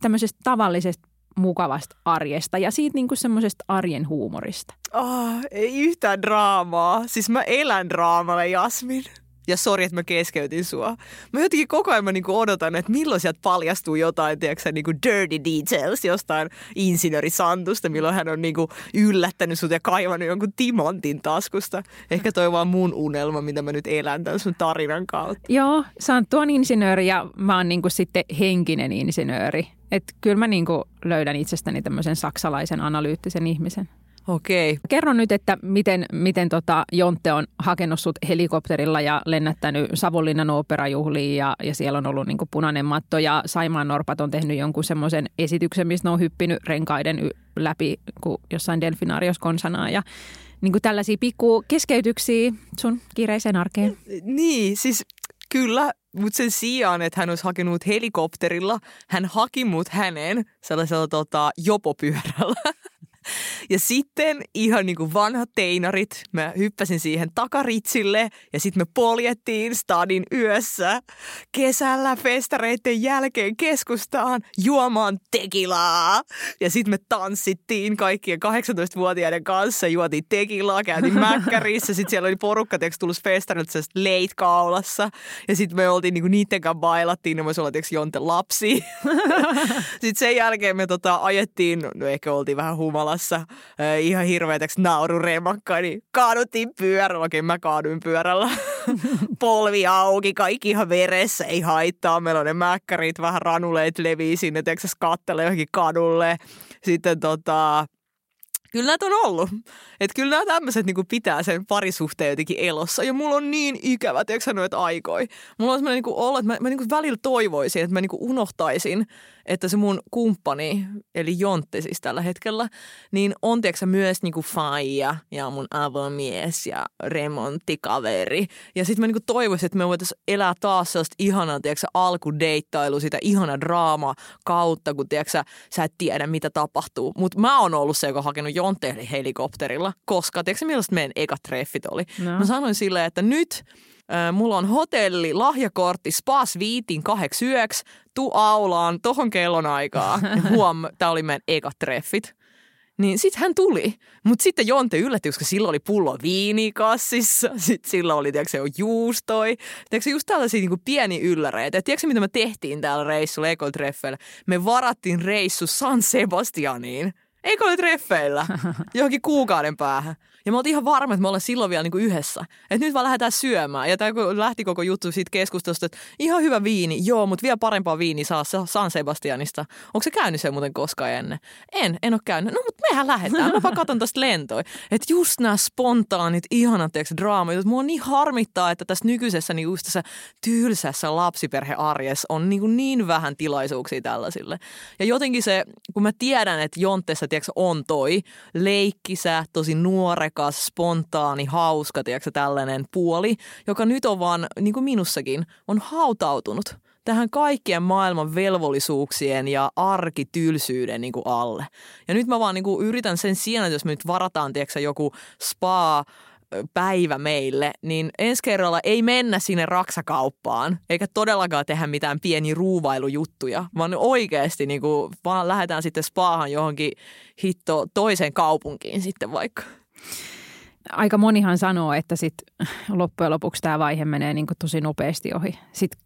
tämmöisestä tavallisesta mukavasta arjesta ja siitä niinku semmoisesta arjen huumorista. Oh, ei yhtään draamaa. Siis mä elän draamalla, Jasmin. Ja sori, että mä keskeytin sua. Mä jotenkin koko ajan mä niinku odotan, että milloin sieltä paljastuu jotain, tiedätkö niinku dirty details jostain insinööri Santusta, milloin hän on niinku yllättänyt sut ja kaivannut jonkun timantin taskusta. Ehkä toi vaan mun unelma, mitä mä nyt elän tämän sun tarinan kautta. Joo, Santtu on insinööri ja mä oon niinku sitten henkinen insinööri. Että kyllä mä niinku löydän itsestäni tämmöisen saksalaisen analyyttisen ihmisen. Okei. Kerro nyt, että miten, miten tota Jontte on hakenut sut helikopterilla ja lennättänyt Savonlinnan oopperajuhliin ja, ja siellä on ollut niinku punainen matto ja Saimaan Norpat on tehnyt jonkun semmoisen esityksen, missä ne on hyppinyt renkaiden y- läpi kuin jossain delfinaarios konsanaa ja niinku tällaisia pikku keskeytyksiä sun kiireiseen arkeen. Niin, siis kyllä, mutta sen sijaan, että hän olisi hakenut helikopterilla, hän haki mut hänen sellaisella tota, jopopyörällä. Ja sitten ihan niin kuin vanhat teinarit, mä hyppäsin siihen takaritsille ja sitten me poljettiin stadin yössä kesällä festareiden jälkeen keskustaan juomaan tekilaa. Ja sitten me tanssittiin kaikkien 18-vuotiaiden kanssa, juotiin tekilaa, käytiin mäkkärissä. Sitten siellä oli porukka, tiiäks, tullut festarilta leit kaulassa. Ja sitten me oltiin niinku niiden kanssa bailattiin, ne voisi olla tiiäks, jonte lapsi. sitten sen jälkeen me tota, ajettiin, no ehkä oltiin vähän humalassa, äh, ihan hirveätäksi naururemakkaa, niin kaaduttiin pyörällä. Okei, mä kaaduin pyörällä. Polvi auki, kaikki ihan veressä, ei haittaa. Meillä on ne mäkkärit, vähän ranuleet levii sinne, Texas kattele johonkin kadulle. Sitten tota, kyllä näitä on ollut. Että kyllä nämä tämmöiset niinku pitää sen parisuhteen jotenkin elossa. Ja mulla on niin ikävä, tiedätkö noita aikoi. Mulla on semmoinen niinku olo, että mä, mä niinku välillä toivoisin, että mä niinku unohtaisin, että se mun kumppani, eli Jontti siis tällä hetkellä, niin on tiedätkö, myös niinku faija ja mun avomies ja remonttikaveri. Ja sitten mä niinku toivoisin, että me voitaisiin elää taas sellaista ihanaa, tiedätkö, alkudeittailu, sitä ihana draama kautta, kun tiedätkö, sä et tiedä, mitä tapahtuu. Mutta mä oon ollut se, joka on hakenut Jontte helikopterilla, koska tiedätkö, millaista meidän ekat treffit oli? No. Mä sanoin silleen, että nyt äh, mulla on hotelli, lahjakortti, spa viitin kahdeksi yöksi, tu aulaan tohon kellonaikaa. Huom, tää oli meidän ekat treffit. Niin sit hän tuli. Mutta sitten Jonte yllätti, koska silloin oli pullo viini kassissa. Sitten silloin oli, tiedätkö, se juustoi. Tiedätkö, just tällaisia niin pieniä ylläreitä. Tiedätkö, mitä me tehtiin täällä reissulla ekotreffeillä? Me varattiin reissu San Sebastianiin. Eikö ole treffeillä? Johonkin kuukauden päähän. Ja me oltiin ihan varma, että me ollaan silloin vielä niinku yhdessä. Että nyt vaan lähdetään syömään. Ja tämä lähti koko juttu siitä keskustelusta, että ihan hyvä viini, joo, mutta vielä parempaa viini saa Sa- San Sebastianista. Onko se käynyt se muuten koskaan ennen? En, en ole käynyt. No mutta mehän lähdetään. Mä vaan katson tästä lentoa. Että just nämä spontaanit, ihanat tiiäks, draamajutut. Mua niin harmittaa, että tässä nykyisessä niin just tässä tylsässä lapsiperhearjessa on niin, kuin niin vähän tilaisuuksia tällaisille. Ja jotenkin se, kun mä tiedän, että Jonteessa tiiäks, on toi leikkisä, tosi nuorekas, spontaani, hauska, tiiäks, tällainen puoli, joka nyt on vaan, niin kuin minussakin, on hautautunut tähän kaikkien maailman velvollisuuksien ja arkitylsyyden niin kuin alle. Ja nyt mä vaan niin kuin yritän sen sijaan, että jos me nyt varataan tiiäksä, joku spa päivä meille, niin ensi kerralla ei mennä sinne raksakauppaan, eikä todellakaan tehdä mitään pieni ruuvailujuttuja, vaan oikeasti niin kuin, vaan lähdetään sitten spaahan johonkin hitto toiseen kaupunkiin sitten vaikka. Aika monihan sanoo, että sit loppujen lopuksi tämä vaihe menee niin kuin tosi nopeasti ohi. Sitten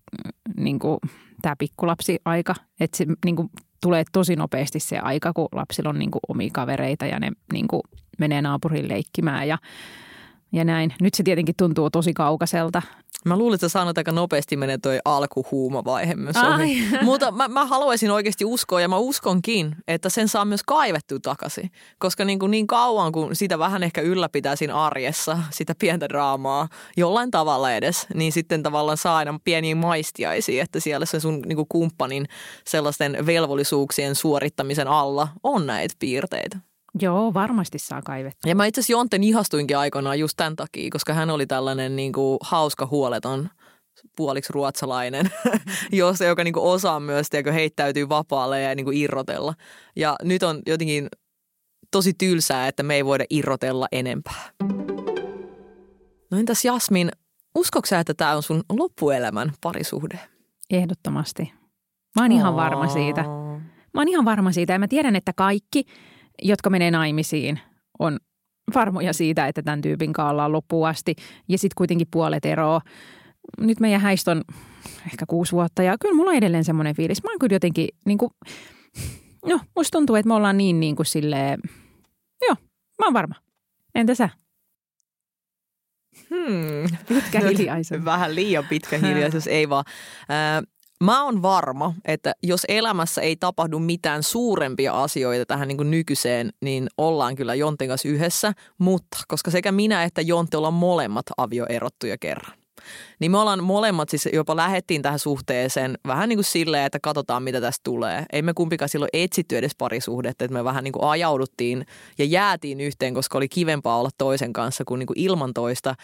niin kuin tämä pikkulapsi-aika, että se niin kuin tulee tosi nopeasti se aika, kun lapsilla on niin kuin omia kavereita ja ne niin kuin menee naapuriin leikkimään ja, ja näin. Nyt se tietenkin tuntuu tosi kaukaiselta. Mä luulen, että sä sanot aika nopeasti menee toi alkuhuumavaihe myös ohi. Mutta mä, mä haluaisin oikeasti uskoa ja mä uskonkin, että sen saa myös kaivettua takaisin. Koska niin, kuin niin kauan, kun sitä vähän ehkä ylläpitää siinä arjessa, sitä pientä draamaa, jollain tavalla edes, niin sitten tavallaan saa aina pieniä maistiaisia, että siellä se sun niin kuin kumppanin sellaisten velvollisuuksien suorittamisen alla on näitä piirteitä. Joo, varmasti saa kaivettua. Ja mä itse asiassa Jonten ihastuinkin aikoinaan just tämän takia, koska hän oli tällainen niin kuin hauska huoleton puoliksi ruotsalainen, jos joka niin kuin osaa myös tiedätkö, heittäytyy vapaalle ja niin kuin irrotella. Ja nyt on jotenkin tosi tylsää, että me ei voida irrotella enempää. No entäs Jasmin, uskoksa, että tämä on sun loppuelämän parisuhde? Ehdottomasti. Mä oon ihan varma siitä. Mä oon ihan varma siitä ja mä tiedän, että kaikki, jotka menee naimisiin, on varmoja siitä, että tämän tyypin kanssa ollaan loppuun asti. Ja sitten kuitenkin puolet eroa. Nyt meidän häistä on ehkä kuusi vuotta ja kyllä mulla on edelleen semmoinen fiilis. Mä oon kyllä jotenkin, niin kuin, no musta tuntuu, että me ollaan niin, niin kuin silleen, joo, mä oon varma. Entä sä? Hmm. Pitkä Nyt hiljaisuus. Vähän liian pitkä hiljaisuus, ei vaan. Ää, Mä oon varma, että jos elämässä ei tapahdu mitään suurempia asioita tähän niin kuin nykyiseen, niin ollaan kyllä Jonten kanssa yhdessä. Mutta koska sekä minä että Jonte ollaan molemmat avioerottuja kerran. Niin me ollaan molemmat siis jopa lähettiin tähän suhteeseen vähän niin kuin silleen, että katsotaan mitä tästä tulee. Ei me kumpikaan silloin etsitty edes parisuhdetta, että me vähän niin kuin ajauduttiin ja jäätiin yhteen, koska oli kivempaa olla toisen kanssa kuin, niin kuin ilman toista.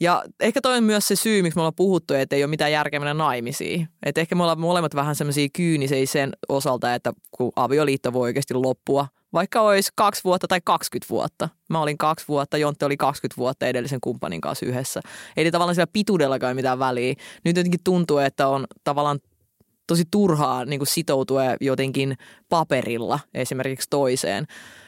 Ja ehkä toi on myös se syy, miksi me ollaan puhuttu, että ei ole mitään järkeä naimisiin. Että ehkä me ollaan molemmat vähän semmoisia kyynisiä sen osalta, että kun avioliitto voi oikeasti loppua, vaikka olisi kaksi vuotta tai 20 vuotta. Mä olin kaksi vuotta, Jontte oli 20 vuotta edellisen kumppanin kanssa yhdessä. Eli tavallaan sillä pituudellakaan ei mitään väliä. Nyt jotenkin tuntuu, että on tavallaan tosi turhaa niin kuin sitoutua jotenkin paperilla esimerkiksi toiseen.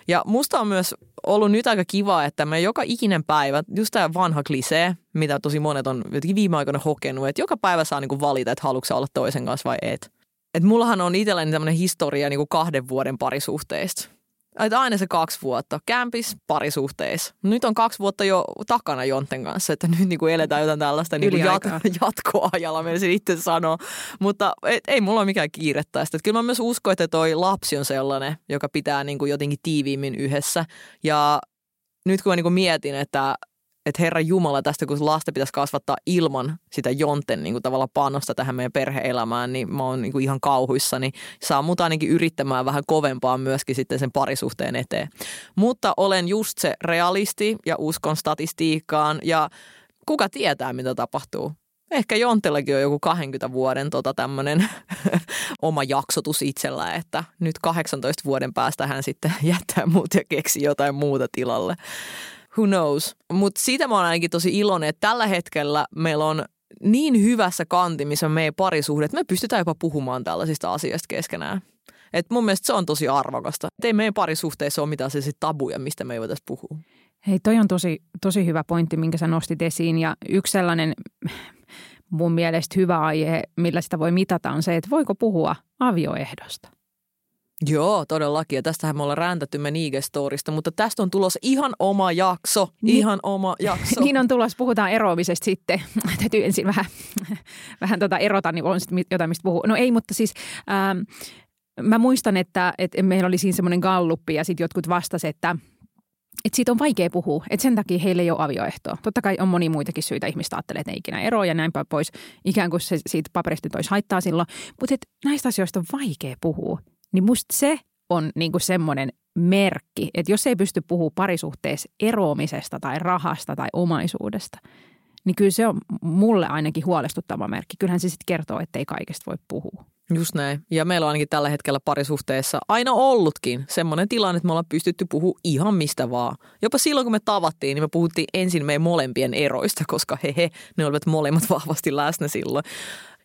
Ja musta on myös ollut nyt aika kiva, että me joka ikinen päivä, just tämä vanha klisee, mitä tosi monet on jotenkin viime aikoina hokenut, että joka päivä saa niin kuin valita, että haluatko olla toisen kanssa vai et. Et mullahan on itselläni tämmöinen historia niin kuin kahden vuoden parisuhteista. Että aina se kaksi vuotta. Kämpis, parisuhteissa. Nyt on kaksi vuotta jo takana Jonten kanssa, että nyt niin kuin eletään jotain tällaista niin kuin jat- jatkoajalla, menisin itse sanoa. Mutta et, ei mulla ole mikään kiire tästä. Et kyllä mä myös uskon, että toi lapsi on sellainen, joka pitää niin kuin jotenkin tiiviimmin yhdessä. Ja nyt kun mä niin kuin mietin, että että Herra Jumala tästä, kun lasta pitäisi kasvattaa ilman sitä jonten niin kuin tavallaan panosta tähän meidän perheelämään, niin mä oon niin kuin ihan kauhuissani. Saa mut ainakin yrittämään vähän kovempaa myöskin sitten sen parisuhteen eteen. Mutta olen just se realisti ja uskon statistiikkaan ja kuka tietää, mitä tapahtuu. Ehkä Jontellakin on joku 20 vuoden tota tämmöinen oma jaksotus itsellä, että nyt 18 vuoden päästä hän sitten jättää muut ja keksi jotain muuta tilalle knows. Mutta siitä mä oon ainakin tosi iloinen, että tällä hetkellä meillä on niin hyvässä kanti, missä on meidän parisuhde, että me pystytään jopa puhumaan tällaisista asioista keskenään. Et mun mielestä se on tosi arvokasta. Et ei meidän parisuhteessa ole mitään sellaisia tabuja, mistä me ei voitaisiin puhua. Hei, toi on tosi, tosi hyvä pointti, minkä sä nostit esiin. Ja yksi sellainen mun mielestä hyvä aihe, millä sitä voi mitata, on se, että voiko puhua avioehdosta. Joo, todellakin. Ja tästähän me ollaan räntätty me Storista, mutta tästä on tulossa ihan oma jakso. Niin- Ihan oma jakso. Niin on tulossa, puhutaan eroamisesta sitten. Täytyy ensin vähän, vähän tota erota, niin on sitten jotain, mistä puhuu. No ei, mutta siis ähm, mä muistan, että, että meillä oli siinä semmoinen galluppi ja sitten jotkut vastasivat, että että siitä on vaikea puhua, että sen takia heille ei ole avioehtoa. Totta kai on moni muitakin syitä, ihmistä ajattelee, että ne ei ikinä eroa ja näin päin pois. Ikään kuin se siitä paperista toisi haittaa silloin. Mutta näistä asioista on vaikea puhua. Niin musta se on niinku semmoinen merkki, että jos ei pysty puhua parisuhteessa eroamisesta tai rahasta tai omaisuudesta, niin kyllä se on mulle ainakin huolestuttava merkki. Kyllähän se sitten kertoo, että ei kaikesta voi puhua. Just näin. Ja meillä on ainakin tällä hetkellä parisuhteessa aina ollutkin semmoinen tilanne, että me ollaan pystytty puhua ihan mistä vaan. Jopa silloin, kun me tavattiin, niin me puhuttiin ensin meidän molempien eroista, koska hehe, ne olivat molemmat vahvasti läsnä silloin.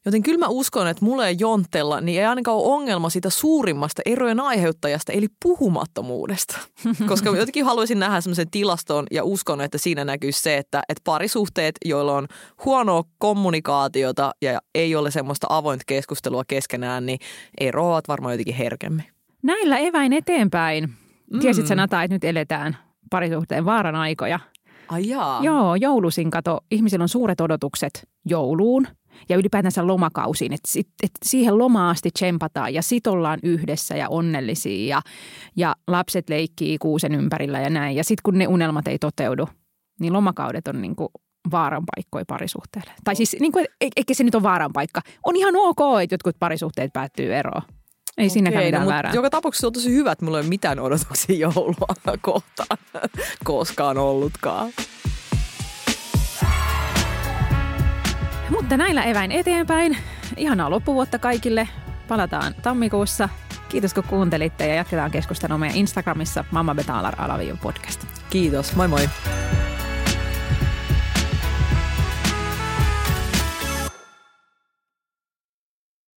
Joten kyllä mä uskon, että mulle ja Jontella niin ei ainakaan ole ongelma siitä suurimmasta erojen aiheuttajasta, eli puhumattomuudesta. Koska jotenkin haluaisin nähdä semmoisen tilaston ja uskon, että siinä näkyy se, että, että parisuhteet, joilla on huonoa kommunikaatiota ja ei ole semmoista avointa keskustelua keskenään, niin eroavat varmaan jotenkin herkemmin. Näillä eväin eteenpäin. Mm. Tiesit sä Nata, että nyt eletään parisuhteen vaaran aikoja? Ai jaa. Joo, joulusin kato. Ihmisillä on suuret odotukset jouluun ja ylipäätänsä lomakausiin. Että sit, et siihen lomaan asti tsempataan ja sit ollaan yhdessä ja onnellisia ja, ja lapset leikkii kuusen ympärillä ja näin. Ja sitten kun ne unelmat ei toteudu, niin lomakaudet on niinku vaaran paikkoja parisuhteelle. Tai siis, niinku, e- eikä se nyt ole vaaran paikka. On ihan ok, että jotkut parisuhteet päättyy eroon. Ei siinäkään Okei, mitään no, väärää. Joka tapauksessa on tosi hyvä, että mulla ei ole mitään odotuksia joulua kohtaan koskaan ollutkaan. Mutta näillä eväin eteenpäin. Ihanaa loppuvuotta kaikille. Palataan tammikuussa. Kiitos kun kuuntelitte ja jatketaan keskustelua meidän Instagramissa Mamma Betalar alaviiva podcast. Kiitos, moi moi.